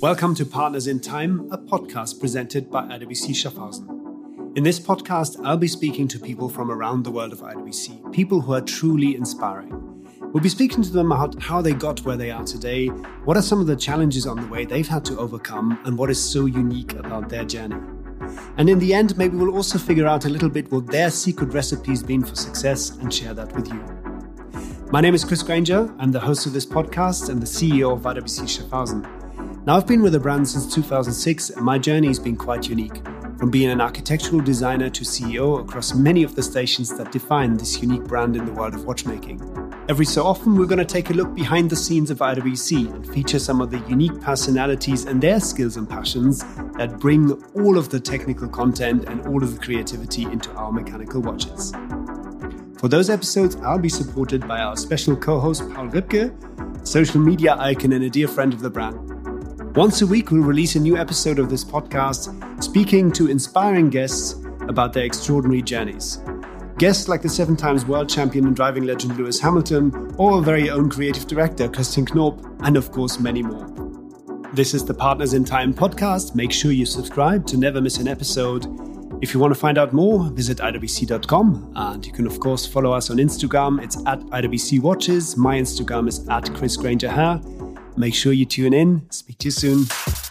Welcome to Partners in Time, a podcast presented by IWC Schaffhausen. In this podcast, I'll be speaking to people from around the world of IWC, people who are truly inspiring. We'll be speaking to them about how they got where they are today, what are some of the challenges on the way they've had to overcome, and what is so unique about their journey. And in the end, maybe we'll also figure out a little bit what their secret recipe's been for success and share that with you. My name is Chris Grainger. I'm the host of this podcast and the CEO of IWC Schaffhausen. Now, I've been with the brand since 2006, and my journey has been quite unique. From being an architectural designer to CEO across many of the stations that define this unique brand in the world of watchmaking. Every so often, we're going to take a look behind the scenes of IWC and feature some of the unique personalities and their skills and passions that bring all of the technical content and all of the creativity into our mechanical watches. For those episodes, I'll be supported by our special co host, Paul Ripke, social media icon and a dear friend of the brand. Once a week, we'll release a new episode of this podcast, speaking to inspiring guests about their extraordinary journeys. Guests like the seven times world champion and driving legend Lewis Hamilton, or our very own creative director Christian Knoop, and of course, many more. This is the Partners in Time podcast. Make sure you subscribe to never miss an episode. If you want to find out more, visit IWC.com. And you can, of course, follow us on Instagram. It's at IWC Watches. My Instagram is at Chris Grainger Herr. Make sure you tune in. Speak to you soon.